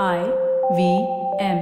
I V M.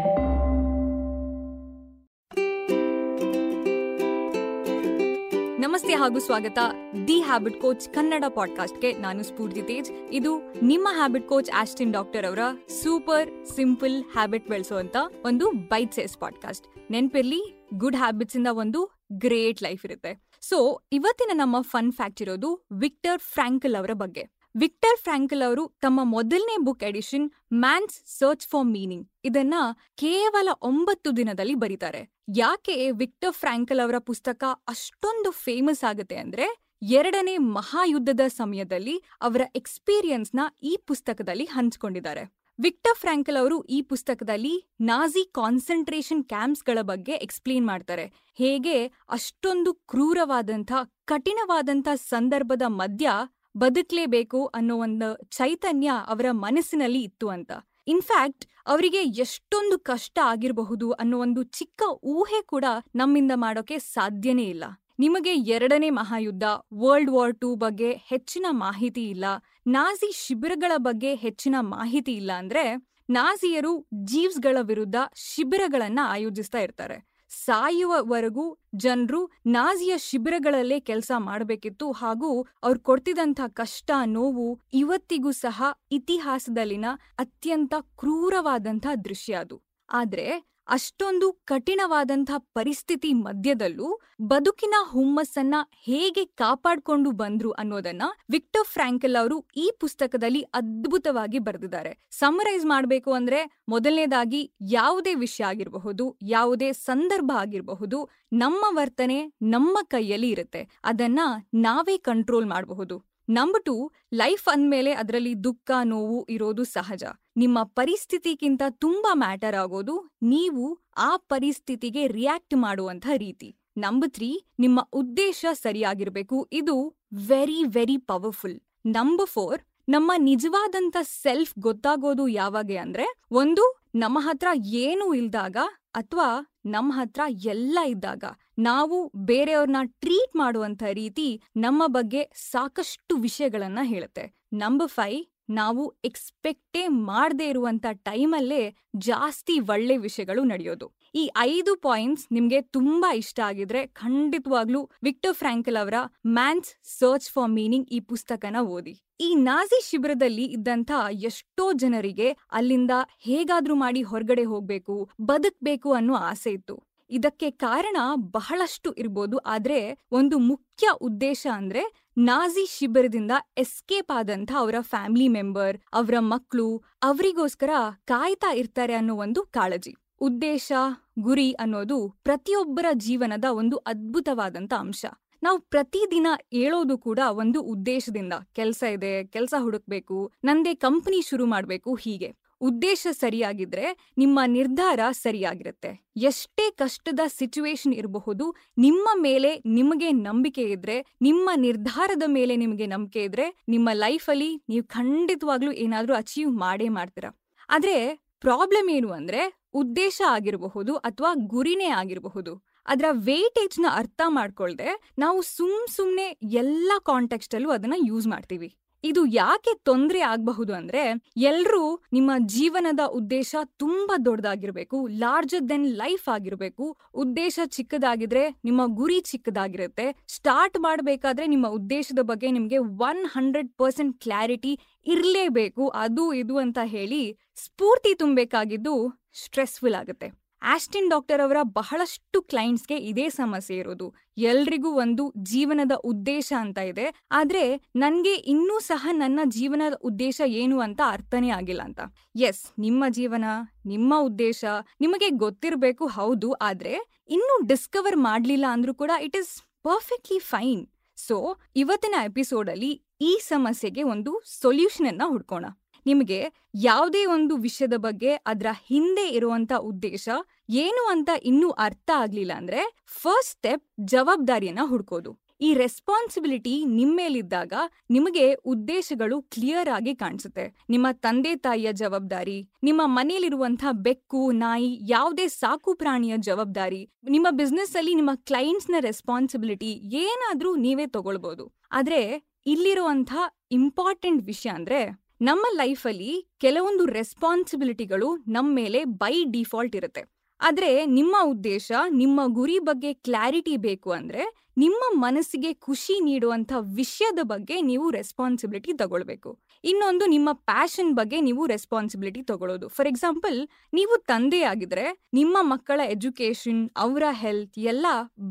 ನಮಸ್ತೆ ಹಾಗೂ ಸ್ವಾಗತ. ದಿ ಹ್ಯಾಬಿಟ್ ಕೋಚ್ ಕನ್ನಡ ಪಾಡ್ಕಾಸ್ಟ್ಗೆ ನಾನು ಸ್ಫೂರ್ತಿ ತೇಜ್. ಇದು ನಿಮ್ಮ ಹ್ಯಾಬಿಟ್ ಕೋಚ್ ಆಸ್ಟಿನ್ ಡಾಕ್ಟರ್ ಅವರ ಸೂಪರ್ ಸಿಂಪಲ್ ಹ್ಯಾಬಿಟ್ ಬೆಳೆಸುವಂತ ಒಂದು ಬೈಟ್ ಸೇಸ್ ಪಾಡ್ಕಾಸ್ಟ್. ನೆನ್ಪಿರ್ಲಿ, ಗುಡ್ ಹ್ಯಾಬಿಟ್ಸ್ ಇಂದ ಒಂದು ಗ್ರೇಟ್ ಲೈಫ್ ಇರುತ್ತೆ. ಸೊ, ಇವತ್ತಿನ ನಮ್ಮ ಫನ್ ಫ್ಯಾಕ್ಟ್ ಇರೋದು ವಿಕ್ಟರ್ ಫ್ರಾಂಕಲ್ ಅವರ ಬಗ್ಗೆ. ವಿಕ್ಟರ್ ಫ್ರಾಂಕಲ್ ಅವರು ತಮ್ಮ ಮೊದಲನೇ book edition man's search for meaning ಇದನ್ನ ಕೇವಲ ಒಂಬತ್ತು ದಿನದಲ್ಲಿ ಬರೀತಾರೆ. ಯಾಕೆ ವಿಕ್ಟರ್ ಫ್ರಾಂಕಲ್ ಅವರ ಪುಸ್ತಕ ಅಷ್ಟೊಂದು ಫೇಮಸ್ ಆಗುತ್ತೆ ಅಂದ್ರೆ ಎರಡನೇ ಮಹಾಯುದ್ಧದ ಸಮಯದಲ್ಲಿ ಅವರ ಎಕ್ಸ್ಪೀರಿಯನ್ಸ್ನ ಈ ಪುಸ್ತಕದಲ್ಲಿ ಹಂಚಿಕೊಂಡಿದ್ದಾರೆ. ವಿಕ್ಟರ್ ಫ್ರಾಂಕಲ್ ಅವರು ಈ ಪುಸ್ತಕದಲ್ಲಿ ನಾಜಿ ಕಾನ್ಸಂಟ್ರೇಷನ್ ಕ್ಯಾಂಪ್ಸ್ಗಳ ಬಗ್ಗೆ ಎಕ್ಸ್ಪ್ಲೇನ್ ಮಾಡ್ತಾರೆ. ಹೇಗೆ ಅಷ್ಟೊಂದು ಕ್ರೂರವಾದಂಥ, ಕಠಿಣವಾದಂಥ ಸಂದರ್ಭದ ಮಧ್ಯ ಬದುಕ್ಲೇಬೇಕು ಅನ್ನೋ ಒಂದು ಚೈತನ್ಯ ಅವರ ಮನಸ್ಸಿನಲ್ಲಿ ಇತ್ತು ಅಂತ. ಇನ್ಫ್ಯಾಕ್ಟ್ ಅವರಿಗೆ ಎಷ್ಟೊಂದು ಕಷ್ಟ ಆಗಿರಬಹುದು ಅನ್ನೋ ಒಂದು ಚಿಕ್ಕ ಊಹೆ ಕೂಡ ನಮ್ಮಿಂದ ಮಾಡೋಕೆ ಸಾಧ್ಯನೇ ಇಲ್ಲ. ನಿಮಗೆ ಎರಡನೇ ಮಹಾಯುದ್ಧ ವರ್ಲ್ಡ್ ವಾರ್ ಟೂ ಬಗ್ಗೆ ಹೆಚ್ಚಿನ ಮಾಹಿತಿ ಇಲ್ಲ. ನಾಜಿ ಶಿಬಿರಗಳ ಬಗ್ಗೆ ಹೆಚ್ಚಿನ ಮಾಹಿತಿ ಇಲ್ಲ ಅಂದ್ರೆ ನಾಜಿಯರು ಜೀವ್ಸ್ಗಳ ವಿರುದ್ಧ ಶಿಬಿರಗಳನ್ನ ಆಯೋಜಿಸ್ತಾ ಇರ್ತಾರೆ. ಸಾಯುವವರೆಗೂ ಜನರು ನಾಜಿಯ ಶಿಬಿರಗಳಲ್ಲೇ ಕೆಲಸ ಮಾಡಬೇಕಿತ್ತು ಹಾಗೂ ಅವ್ರು ಕೊಡ್ತಿದಂಥ ಕಷ್ಟ, ನೋವು ಇವತ್ತಿಗೂ ಸಹ ಇತಿಹಾಸದಲ್ಲಿನ ಅತ್ಯಂತ ಕ್ರೂರವಾದಂಥ ದೃಶ್ಯ ಅದು. ಆದ್ರೆ ಅಷ್ಟೊಂದು ಕಠಿಣವಾದಂಥ ಪರಿಸ್ಥಿತಿ ಮಧ್ಯದಲ್ಲೂ ಬದುಕಿನ ಹುಮ್ಮಸ್ಸನ್ನ ಹೇಗೆ ಕಾಪಾಡಿಕೊಂಡು ಬಂದ್ರು ಅನ್ನೋದನ್ನ ವಿಕ್ಟರ್ ಫ್ರಾಂಕಲ್ ಅವರು ಈ ಪುಸ್ತಕದಲ್ಲಿ ಅದ್ಭುತವಾಗಿ ಬರೆದಿದ್ದಾರೆ. ಸಮರೈಸ್ ಮಾಡಬೇಕು ಅಂದ್ರೆ ಮೊದಲನೇದಾಗಿ ಯಾವುದೇ ವಿಷಯ ಆಗಿರಬಹುದು, ಯಾವುದೇ ಸಂದರ್ಭ ಆಗಿರಬಹುದು, ನಮ್ಮ ವರ್ತನೆ ನಮ್ಮ ಕೈಯಲ್ಲಿ ಇರುತ್ತೆ. ಅದನ್ನ ನಾವೇ ಕಂಟ್ರೋಲ್ ಮಾಡಬಹುದು. ನಂಬರ್ ಟು ಲೈಫ್ ಅಂದಮೇಲೆ ಅದರಲ್ಲಿ ದುಃಖ, ನೋವು ಇರೋದು ಸಹಜ. ನಿಮ್ಮ ಪರಿಸ್ಥಿತಿಗಿಂತ ತುಂಬಾ ಮ್ಯಾಟರ್ ಆಗೋದು ನೀವು ಆ ಪರಿಸ್ಥಿತಿಗೆ ರಿಯಾಕ್ಟ್ ಮಾಡುವಂಥ ರೀತಿ. ನಂಬರ್ ತ್ರೀ ನಿಮ್ಮ ಉದ್ದೇಶ ಸರಿಯಾಗಿರಬೇಕು. ಇದು very very powerful number four ನಮ್ಮ ನಿಜವಾದಂತ ಸೆಲ್ಫ್ ಗೊತ್ತಾಗೋದು ಯಾವಾಗೆ ಅಂದ್ರೆ, ಒಂದು, ನಮ್ಮ ಹತ್ರ ಏನೂ ಇಲ್ದಾಗ ಅಥವಾ ನಮ್ಮ ಹತ್ರ ಎಲ್ಲ ಇದ್ದಾಗ ನಾವು ಬೇರೆಯವ್ರನ್ನ ಟ್ರೀಟ್ ಮಾಡುವಂಥ ರೀತಿ ನಮ್ಮ ಬಗ್ಗೆ ಸಾಕಷ್ಟು ವಿಷಯಗಳನ್ನು ಹೇಳುತ್ತೆ. ನಂಬರ್ ಫೈವ್ ನಾವು ಎಕ್ಸ್ಪೆಕ್ಟೇ ಮಾಡದೇ ಇರುವಂತ ಟೈಮಲ್ಲೇ ಜಾಸ್ತಿ ಒಳ್ಳೆ ವಿಷಯಗಳು ನಡೆಯೋದು. ಈ ಐದು ಪಾಯಿಂಟ್ಸ್ ನಿಮ್ಗೆ ತುಂಬಾ ಇಷ್ಟ ಆಗಿದ್ರೆ ಖಂಡಿತವಾಗ್ಲೂ ವಿಕ್ಟರ್ ಫ್ರಾಂಕಲ್ ಅವರ ಮ್ಯಾನ್ಸ್ ಸರ್ಚ್ ಫಾರ್ ಮೀನಿಂಗ್ ಈ ಪುಸ್ತಕನ ಓದಿ. ಈ ನಾಜಿ ಶಿಬಿರದಲ್ಲಿ ಇದ್ದಂಥ ಎಷ್ಟೋ ಜನರಿಗೆ ಅಲ್ಲಿಂದ ಹೇಗಾದ್ರೂ ಮಾಡಿ ಹೊರಗಡೆ ಹೋಗ್ಬೇಕು, ಬದುಕ್ಬೇಕು ಅನ್ನೋ ಆಸೆ ಇತ್ತು. ಇದಕ್ಕೆ ಕಾರಣ ಬಹಳಷ್ಟು ಇರ್ಬೋದು. ಆದರೆ ಒಂದು ಮುಖ್ಯ ಉದ್ದೇಶ ಅಂದ್ರೆ ನಾಜಿ ಶಿಬಿರದಿಂದ ಎಸ್ಕೇಪ್ ಆದಂಥ ಅವರ ಫ್ಯಾಮಿಲಿ ಮೆಂಬರ್, ಅವರ ಮಕ್ಕಳು ಅವರಿಗೋಸ್ಕರ ಕಾಯ್ತಾ ಇರ್ತಾರೆ ಅನ್ನೋ ಒಂದು ಕಾಳಜಿ. ಉದ್ದೇಶ, ಗುರಿ ಅನ್ನೋದು ಪ್ರತಿಯೊಬ್ಬರ ಜೀವನದ ಒಂದು ಅದ್ಭುತವಾದಂಥ ಅಂಶ. ನಾವು ಪ್ರತಿದಿನ ಹೇಳೋದು ಕೂಡ ಒಂದು ಉದ್ದೇಶದಿಂದ. ಕೆಲಸ ಇದೆ, ಕೆಲಸ ಹುಡುಕ್ಬೇಕು, ನಂದೇ ಕಂಪನಿ ಶುರು ಮಾಡಬೇಕು ಹೀಗೆ. ಉದ್ದೇಶ ಸರಿಯಾಗಿದ್ರೆ ನಿಮ್ಮ ನಿರ್ಧಾರ ಸರಿಯಾಗಿರುತ್ತೆ. ಎಷ್ಟೇ ಕಷ್ಟದ ಸಿಚುವೇಶನ್ ಇರಬಹುದು, ನಿಮ್ಮ ಮೇಲೆ ನಿಮಗೆ ನಂಬಿಕೆ ಇದ್ರೆ, ನಿಮ್ಮ ನಿರ್ಧಾರದ ಮೇಲೆ ನಿಮಗೆ ನಂಬಿಕೆ ಇದ್ರೆ, ನಿಮ್ಮ ಲೈಫಲ್ಲಿ ನೀವು ಖಂಡಿತವಾಗ್ಲೂ ಏನಾದ್ರೂ ಅಚೀವ್ ಮಾಡೇ ಮಾಡ್ತೀರಾ. ಆದ್ರೆ ಪ್ರಾಬ್ಲಮ್ ಏನು ಅಂದ್ರೆ, ಉದ್ದೇಶ ಆಗಿರಬಹುದು ಅಥವಾ ಗುರಿನೇ ಆಗಿರಬಹುದು. ಅದರ ವೇಟೇಜ್ನ ಅರ್ಥ ಮಾಡ್ಕೊಳ್ದೆ ನಾವು ಸುಮ್ ಸುಮ್ಮನೆ ಎಲ್ಲ ಕಾಂಟೆಕ್ಸ್ಟ್ ಅದನ್ನು ಅದನ್ನ ಯೂಸ್ ಮಾಡ್ತೀವಿ. ಇದು ಯಾಕೆ ತೊಂದರೆ ಆಗಬಹುದು ಅಂದ್ರೆ ಎಲ್ರೂ ನಿಮ್ಮ ಜೀವನದ ಉದ್ದೇಶ ತುಂಬಾ ದೊಡ್ಡದಾಗಿರ್ಬೇಕು ಲಾರ್ಜರ್ ದೆನ್ ಲೈಫ್ ಆಗಿರ್ಬೇಕು. ಉದ್ದೇಶ ಚಿಕ್ಕದಾಗಿದ್ರೆ ನಿಮ್ಮ ಗುರಿ ಚಿಕ್ಕದಾಗಿರುತ್ತೆ. ಸ್ಟಾರ್ಟ್ ಮಾಡಬೇಕಾದ್ರೆ ನಿಮ್ಮ ಉದ್ದೇಶದ ಬಗ್ಗೆ ನಿಮ್ಗೆ ಒನ್ ಹಂಡ್ರೆಡ್ ಪರ್ಸೆಂಟ್ ಕ್ಲಾರಿಟಿ ಇರಲೇಬೇಕು. ಅದು ಇದು ಅಂತ ಹೇಳಿ ಸ್ಫೂರ್ತಿ ತುಂಬಬೇಕಾಗಿದ್ದು ಸ್ಟ್ರೆಸ್ಫುಲ್ ಆಗುತ್ತೆ. ಆಸ್ಟಿನ್ ಡಾಕ್ಟರ್ ಅವರ ಬಹಳಷ್ಟು ಕ್ಲೈಂಟ್ಸ್ಗೆ ಇದೇ ಸಮಸ್ಯೆ ಇರೋದು. ಎಲ್ರಿಗೂ ಒಂದು ಜೀವನದ ಉದ್ದೇಶ ಅಂತ ಇದೆ. ಆದ್ರೆ ನನ್ಗೆ ಇನ್ನೂ ಸಹ ನನ್ನ ಜೀವನದ ಉದ್ದೇಶ ಏನು ಅಂತ ಅರ್ಥನೇ ಆಗಿಲ್ಲ ಅಂತ. ಎಸ್, ನಿಮ್ಮ ಜೀವನ, ನಿಮ್ಮ ಉದ್ದೇಶ, ನಿಮಗೆ ಗೊತ್ತಿರಬೇಕು ಹೌದು, ಆದ್ರೆ ಇನ್ನೂ ಡಿಸ್ಕವರ್ ಮಾಡ್ಲಿಲ್ಲ ಅಂದ್ರೂ ಕೂಡ it is perfectly fine. So, ಇವತ್ತಿನ ಎಪಿಸೋಡ್ ಅಲ್ಲಿ ಈ ಸಮಸ್ಯೆಗೆ ಒಂದು ಸೊಲ್ಯೂಷನ್ ಅನ್ನ ಹುಡ್ಕೋಣ. ನಿಮಗೆ ಯಾವುದೇ ಒಂದು ವಿಷಯದ ಬಗ್ಗೆ ಅದರ ಹಿಂದೆ ಇರುವಂತ ಉದ್ದೇಶ ಏನು ಅಂತ ಇನ್ನೂ ಅರ್ಥ ಆಗ್ಲಿಲ್ಲ ಅಂದ್ರೆ ಫಸ್ಟ್ ಸ್ಟೆಪ್ ಜವಾಬ್ದಾರಿಯನ್ನ ಹುಡ್ಕೋದು. ಈ ರೆಸ್ಪಾನ್ಸಿಬಿಲಿಟಿ ನಿಮ್ಮೇಲಿದ್ದಾಗ ನಿಮಗೆ ಉದ್ದೇಶಗಳು ಕ್ಲಿಯರ್ ಆಗಿ ಕಾಣಿಸುತ್ತೆ. ನಿಮ್ಮ ತಂದೆ ತಾಯಿಯ ಜವಾಬ್ದಾರಿ, ನಿಮ್ಮ ಮನೆಯಲ್ಲಿರುವಂತಹ ಬೆಕ್ಕು, ನಾಯಿ, ಯಾವುದೇ ಸಾಕು ಪ್ರಾಣಿಯ ಜವಾಬ್ದಾರಿ, ನಿಮ್ಮ ಬಿಸ್ನೆಸ್ ಅಲ್ಲಿ ನಿಮ್ಮ ಕ್ಲೈಂಟ್ಸ್ನ ರೆಸ್ಪಾನ್ಸಿಬಿಲಿಟಿ ಏನಾದ್ರೂ ನೀವೇ ತಗೊಳ್ಬಹುದು ಆದ್ರೆ ಇಲ್ಲಿರುವಂತಹ ಇಂಪಾರ್ಟೆಂಟ್ ವಿಷಯ ಅಂದ್ರೆ ನಮ್ಮ ಲೈಫಲ್ಲಿ ಕೆಲವೊಂದು ರೆಸ್ಪಾನ್ಸಿಬಿಲಿಟಿಗಳು ನಮ್ಮ ಮೇಲೆ ಬೈ ಡಿಫಾಲ್ಟ್ ಇರುತ್ತೆ. ಆದ್ರೆ ನಿಮ್ಮ ಉದ್ದೇಶ, ನಿಮ್ಮ ಗುರಿ ಬಗ್ಗೆ ಕ್ಲಾರಿಟಿ ಬೇಕು ಅಂದ್ರೆ ನಿಮ್ಮ ಮನಸ್ಸಿಗೆ ಖುಷಿ ನೀಡುವಂಥ ವಿಷಯದ ಬಗ್ಗೆ ನೀವು ರೆಸ್ಪಾನ್ಸಿಬಿಲಿಟಿ ತಗೊಳ್ಬೇಕು. ಇನ್ನೊಂದು ನಿಮ್ಮ ಪ್ಯಾಷನ್ ಬಗ್ಗೆ ನೀವು ರೆಸ್ಪಾನ್ಸಿಬಿಲಿಟಿ ತಗೊಳ್ಳೋದು ಫಾರ್ ಎಕ್ಸಾಂಪಲ್, ನೀವು ತಂದೆ ಆಗಿದ್ರೆ ನಿಮ್ಮ ಮಕ್ಕಳ ಎಜುಕೇಷನ್, ಅವರ ಹೆಲ್ತ್ ಎಲ್ಲ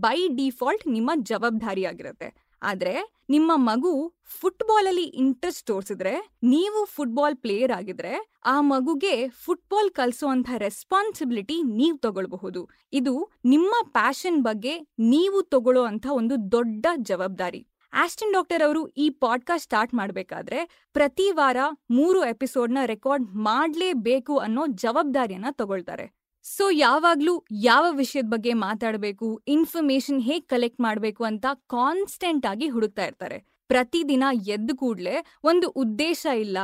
ಬೈ ಡಿಫಾಲ್ಟ್ ನಿಮ್ಮ ಜವಾಬ್ದಾರಿ ಆಗಿರುತ್ತೆ ಆದ್ರೆ ನಿಮ್ಮ ಮಗು ಫುಟ್ಬಾಲ್ ಅಲ್ಲಿ ಇಂಟ್ರೆಸ್ಟ್ ತೋರಿಸಿದ್ರೆ, ನೀವು ಫುಟ್ಬಾಲ್ ಪ್ಲೇಯರ್ ಆಗಿದ್ರೆ, ಆ ಮಗುಗೆ ಫುಟ್ಬಾಲ್ ಕಲಿಸುವಂತ ರೆಸ್ಪಾನ್ಸಿಬಿಲಿಟಿ ನೀವು ತಗೊಳ್ಬಹುದು. ಇದು ನಿಮ್ಮ ಪ್ಯಾಷನ್ ಬಗ್ಗೆ ನೀವು ತಗೊಳ್ಳೋ ಅಂತ ಒಂದು ದೊಡ್ಡ ಜವಾಬ್ದಾರಿ. ಆಸ್ಟಿನ್ ಡಾಕ್ಟರ್ ಅವರು ಈ ಪಾಡ್ಕಾಸ್ಟ್ ಸ್ಟಾರ್ಟ್ ಮಾಡಬೇಕಾದ್ರೆ ಪ್ರತಿ ವಾರ ಮೂರು ಎಪಿಸೋಡ್ನ ರೆಕಾರ್ಡ್ ಮಾಡಲೇಬೇಕು ಅನ್ನೋ ಜವಾಬ್ದಾರಿಯನ್ನ ತಗೊಳ್ತಾರೆ. ಸೊ ಯಾವಾಗ್ಲೂ ಯಾವ ವಿಷಯದ ಬಗ್ಗೆ ಮಾತಾಡಬೇಕು ಇನ್ಫಾರ್ಮೇಶನ್ ಹೇಗ್ ಕಲೆಕ್ಟ್ ಮಾಡಬೇಕು ಅಂತ ಕಾನ್ಸ್ಟೆಂಟ್ ಆಗಿ ಹುಡುಕ್ತಾ ಇರ್ತಾರೆ. ಪ್ರತಿದಿನ ಎದ್ದ ಕೂಡ್ಲೆ ಒಂದು ಉದ್ದೇಶ ಇಲ್ಲ,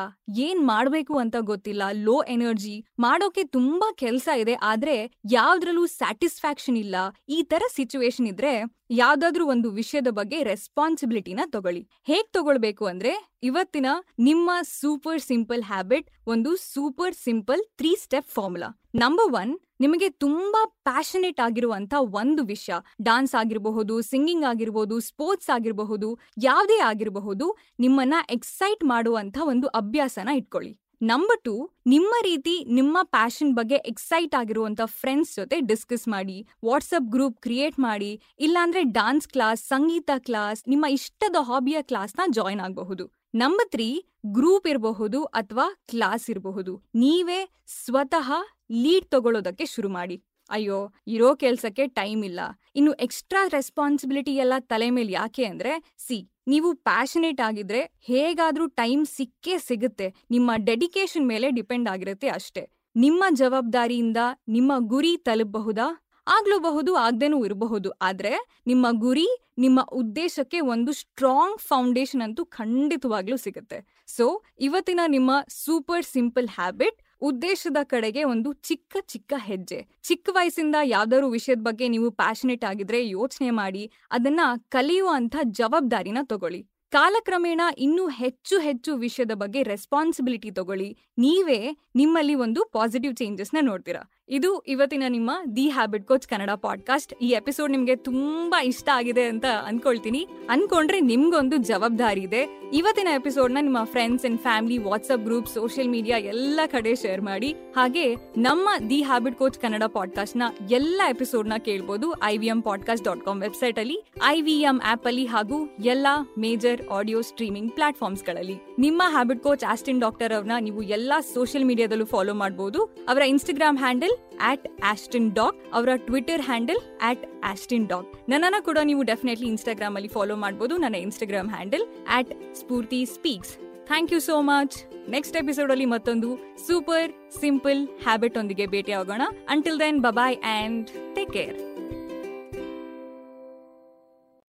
ಏನ್ ಮಾಡ್ಬೇಕು ಅಂತ ಗೊತ್ತಿಲ್ಲ ಲೋ ಎನರ್ಜಿ ಮಾಡೋಕೆ ತುಂಬಾ ಕೆಲಸ ಇದೆ, ಆದ್ರೆ ಯಾವ್ದ್ರಲ್ಲೂ ಸ್ಯಾಟಿಸ್ಫ್ಯಾಕ್ಷನ್ ಇಲ್ಲ. ಈ ತರ ಸಿಚುವೇಶನ್ ಇದ್ರೆ ಯಾವ್ದಾದ್ರೂ ಒಂದು ವಿಷಯದ ಬಗ್ಗೆ ರೆಸ್ಪಾನ್ಸಿಬಿಲಿಟಿನ ತಗೊಳ್ಳಿ. ಹೇಗ್ ತಗೊಳ್ಬೇಕು ಅಂದ್ರೆ ಇವತ್ತಿನ ನಿಮ್ಮ ಸೂಪರ್ ಸಿಂಪಲ್ ಹ್ಯಾಬಿಟ್ ಒಂದು super simple three step formula number one ನಿಮಗೆ ತುಂಬಾ ಪ್ಯಾಷನೇಟ್ ಆಗಿರುವಂತ ಒಂದು ವಿಷಯ. ಡಾನ್ಸ್ ಆಗಿರಬಹುದು ಸಿಂಗಿಂಗ್ ಆಗಿರಬಹುದು ಸ್ಪೋರ್ಟ್ಸ್ ಆಗಿರಬಹುದು, ಯಾವುದೇ ಆಗಿರಬಹುದು, ನಿಮ್ಮನ್ನ ಎಕ್ಸೈಟ್ ಮಾಡುವಂತ ಒಂದು ಅಭ್ಯಾಸನ ಇಟ್ಕೊಳ್ಳಿ. ನಂಬರ್ ಟು ನಿಮ್ಮ ರೀತಿ ನಿಮ್ಮ ಪ್ಯಾಷನ್ ಬಗ್ಗೆ ಎಕ್ಸೈಟ್ ಆಗಿರುವಂತ ಫ್ರೆಂಡ್ಸ್ ಜೊತೆ ಡಿಸ್ಕಸ್ ಮಾಡಿ ವಾಟ್ಸಪ್ ಗ್ರೂಪ್ ಕ್ರಿಯೇಟ್ ಮಾಡಿ, ಇಲ್ಲಾಂದ್ರೆ ಡಾನ್ಸ್ ಕ್ಲಾಸ್ ಸಂಗೀತ ಕ್ಲಾಸ್ ನಿಮ್ಮ ಇಷ್ಟದ ಹಾಬಿಯ ಕ್ಲಾಸ್ನ ಜಾಯ್ನ್ ಆಗಬಹುದು. ನಂಬರ್ ತ್ರೀ ಗ್ರೂಪ್ ಇರಬಹುದು ಅಥವಾ ಕ್ಲಾಸ್ ಇರಬಹುದು. ನೀವೇ ಸ್ವತಃ ಲೀಡ್ ತಗೊಳ್ಳೋದಕ್ಕೆ ಶುರು ಮಾಡಿ. ಅಯ್ಯೋ, ಇರೋ ಕೆಲ್ಸಕ್ಕೆ ಟೈಮ್ ಇಲ್ಲ. ಇನ್ನು ಎಕ್ಸ್ಟ್ರಾ ರೆಸ್ಪಾನ್ಸಿಬಿಲಿಟಿ ಎಲ್ಲ ತಲೆ ಮೇಲೆ ಯಾಕೆ ಅಂದ್ರೆ ಸಿ ನೀವು ಪ್ಯಾಷನೇಟ್ ಆಗಿದ್ರೆ ಹೇಗಾದ್ರೂ ಟೈಮ್ ಸಿಕ್ಕೇ ಸಿಗುತ್ತೆ. ನಿಮ್ಮ ಡೆಡಿಕೇಶನ್ ಮೇಲೆ ಡಿಪೆಂಡ್ ಆಗಿರುತ್ತೆ ಅಷ್ಟೇ. ನಿಮ್ಮ ಜವಾಬ್ದಾರಿಯಿಂದ ನಿಮ್ಮ ಗುರಿ ತಲುಪಬಹುದಾ? ಆಗ್ಲೂಬಹುದು, ಆಗ್ದೇನೂ ಇರಬಹುದು. ಆದ್ರೆ ನಿಮ್ಮ ಗುರಿ, ನಿಮ್ಮ ಉದ್ದೇಶಕ್ಕೆ ಒಂದು ಸ್ಟ್ರಾಂಗ್ ಫೌಂಡೇಶನ್ ಅಂತೂ ಖಂಡಿತವಾಗ್ಲೂ ಸಿಗುತ್ತೆ. ಸೊ ಇವತ್ತಿನ ನಿಮ್ಮ ಸೂಪರ್ ಸಿಂಪಲ್ ಹ್ಯಾಬಿಟ್ ಉದ್ದೇಶದ ಕಡೆಗೆ ಒಂದು ಚಿಕ್ಕ ಚಿಕ್ಕ ಹೆಜ್ಜೆ. ಚಿಕ್ಕ ವಯಸ್ಸಿಂದ ಯಾವ್ದಾದ್ರು ವಿಷಯದ ಬಗ್ಗೆ ನೀವು ಪ್ಯಾಷನೇಟ್ ಆಗಿದ್ರೆ ಯೋಚನೆ ಮಾಡಿ, ಅದನ್ನ ಕಲಿಯುವಂತ ಜವಾಬ್ದಾರಿನ ತಗೊಳ್ಳಿ. ಕಾಲಕ್ರಮೇಣ ಇನ್ನೂ ಹೆಚ್ಚು ಹೆಚ್ಚು ವಿಷಯದ ಬಗ್ಗೆ ರೆಸ್ಪಾನ್ಸಿಬಿಲಿಟಿ ತಗೊಳ್ಳಿ. ನೀವೇ ನಿಮ್ಮಲ್ಲಿ ಒಂದು ಪಾಸಿಟಿವ್ ಚೇಂಜಸ್ನ ನೋಡ್ತೀರಾ. ಇದು ಇವತ್ತಿನ ನಿಮ್ಮ the habit coach Kannada podcast ಈ ಎಪಿಸೋಡ್ ನಿಮ್ಗೆ ತುಂಬಾ ಇಷ್ಟ ಆಗಿದೆ ಅಂತ ಅನ್ಕೊಳ್ತೀನಿ. ಅನ್ಕೊಂಡ್ರೆ ನಿಮ್ಗೊಂದು ಜವಾಬ್ದಾರಿ ಇದೆ. ಇವತ್ತಿನ ಎಪಿಸೋಡ್ನ ನಿಮ್ಮ friends and family WhatsApp group social media ಎಲ್ಲ ಕಡೆ ಶೇರ್ ಮಾಡಿ. ಹಾಗೆ ನಮ್ಮ ದಿ ಹ್ಯಾಬಿಟ್ ಕೋಚ್ ಕನ್ನಡ ಪಾಡ್ಕಾಸ್ಟ್ನ ಎಲ್ಲ ನ ಕೇಳ್ಬೋದು I V M podcast dot com website ಅಲ್ಲಿ ಐ ವಿ ಎಂ ಆಪ್ ಅಲ್ಲಿ ಹಾಗೂ ಎಲ್ಲಾ ಮೇಜರ್ ಆಡಿಯೋ ಸ್ಟ್ರೀಮಿಂಗ್ ಪ್ಲಾಟ್ಫಾರ್ಮ್ಸ್ಗಳಲ್ಲಿ. ನಿಮ್ಮ ಹ್ಯಾಬಿಟ್ ಕೋಚ್ ಆಸ್ಟಿನ್ ಡಾಕ್ಟರ್ ಅವ್ರನ್ನ ನೀವು ಎಲ್ಲಾ ಸೋಷಿಯಲ್ ಮೀಡಿಯಾದಲ್ಲೂ ಫಾಲೋ ಮಾಡಬಹುದು ಅವರ Instagram handle at Austin Doc ಅವರ Twitter handle at Austin Doc ನನ್ನನ್ನ ಕೂಡ ನೀವು ಡೆಫಿನೆಟ್ಲಿ ಇನ್ಸ್ಟಾಗ್ರಾಮ್ ಅಲ್ಲಿ ಫಾಲೋ ಮಾಡಬಹುದು ನನ್ನ Instagram handle at Spoorthi speaks thank you so much next episode ಅಲ್ಲಿ ಮತ್ತೊಂದು ಸೂಪರ್ ಸಿಂಪಲ್ ಹ್ಯಾಬಿಟ್ ಒಂದಿಗೆ ಭೇಟಿ ಆಗೋಣ until then bye bye and take care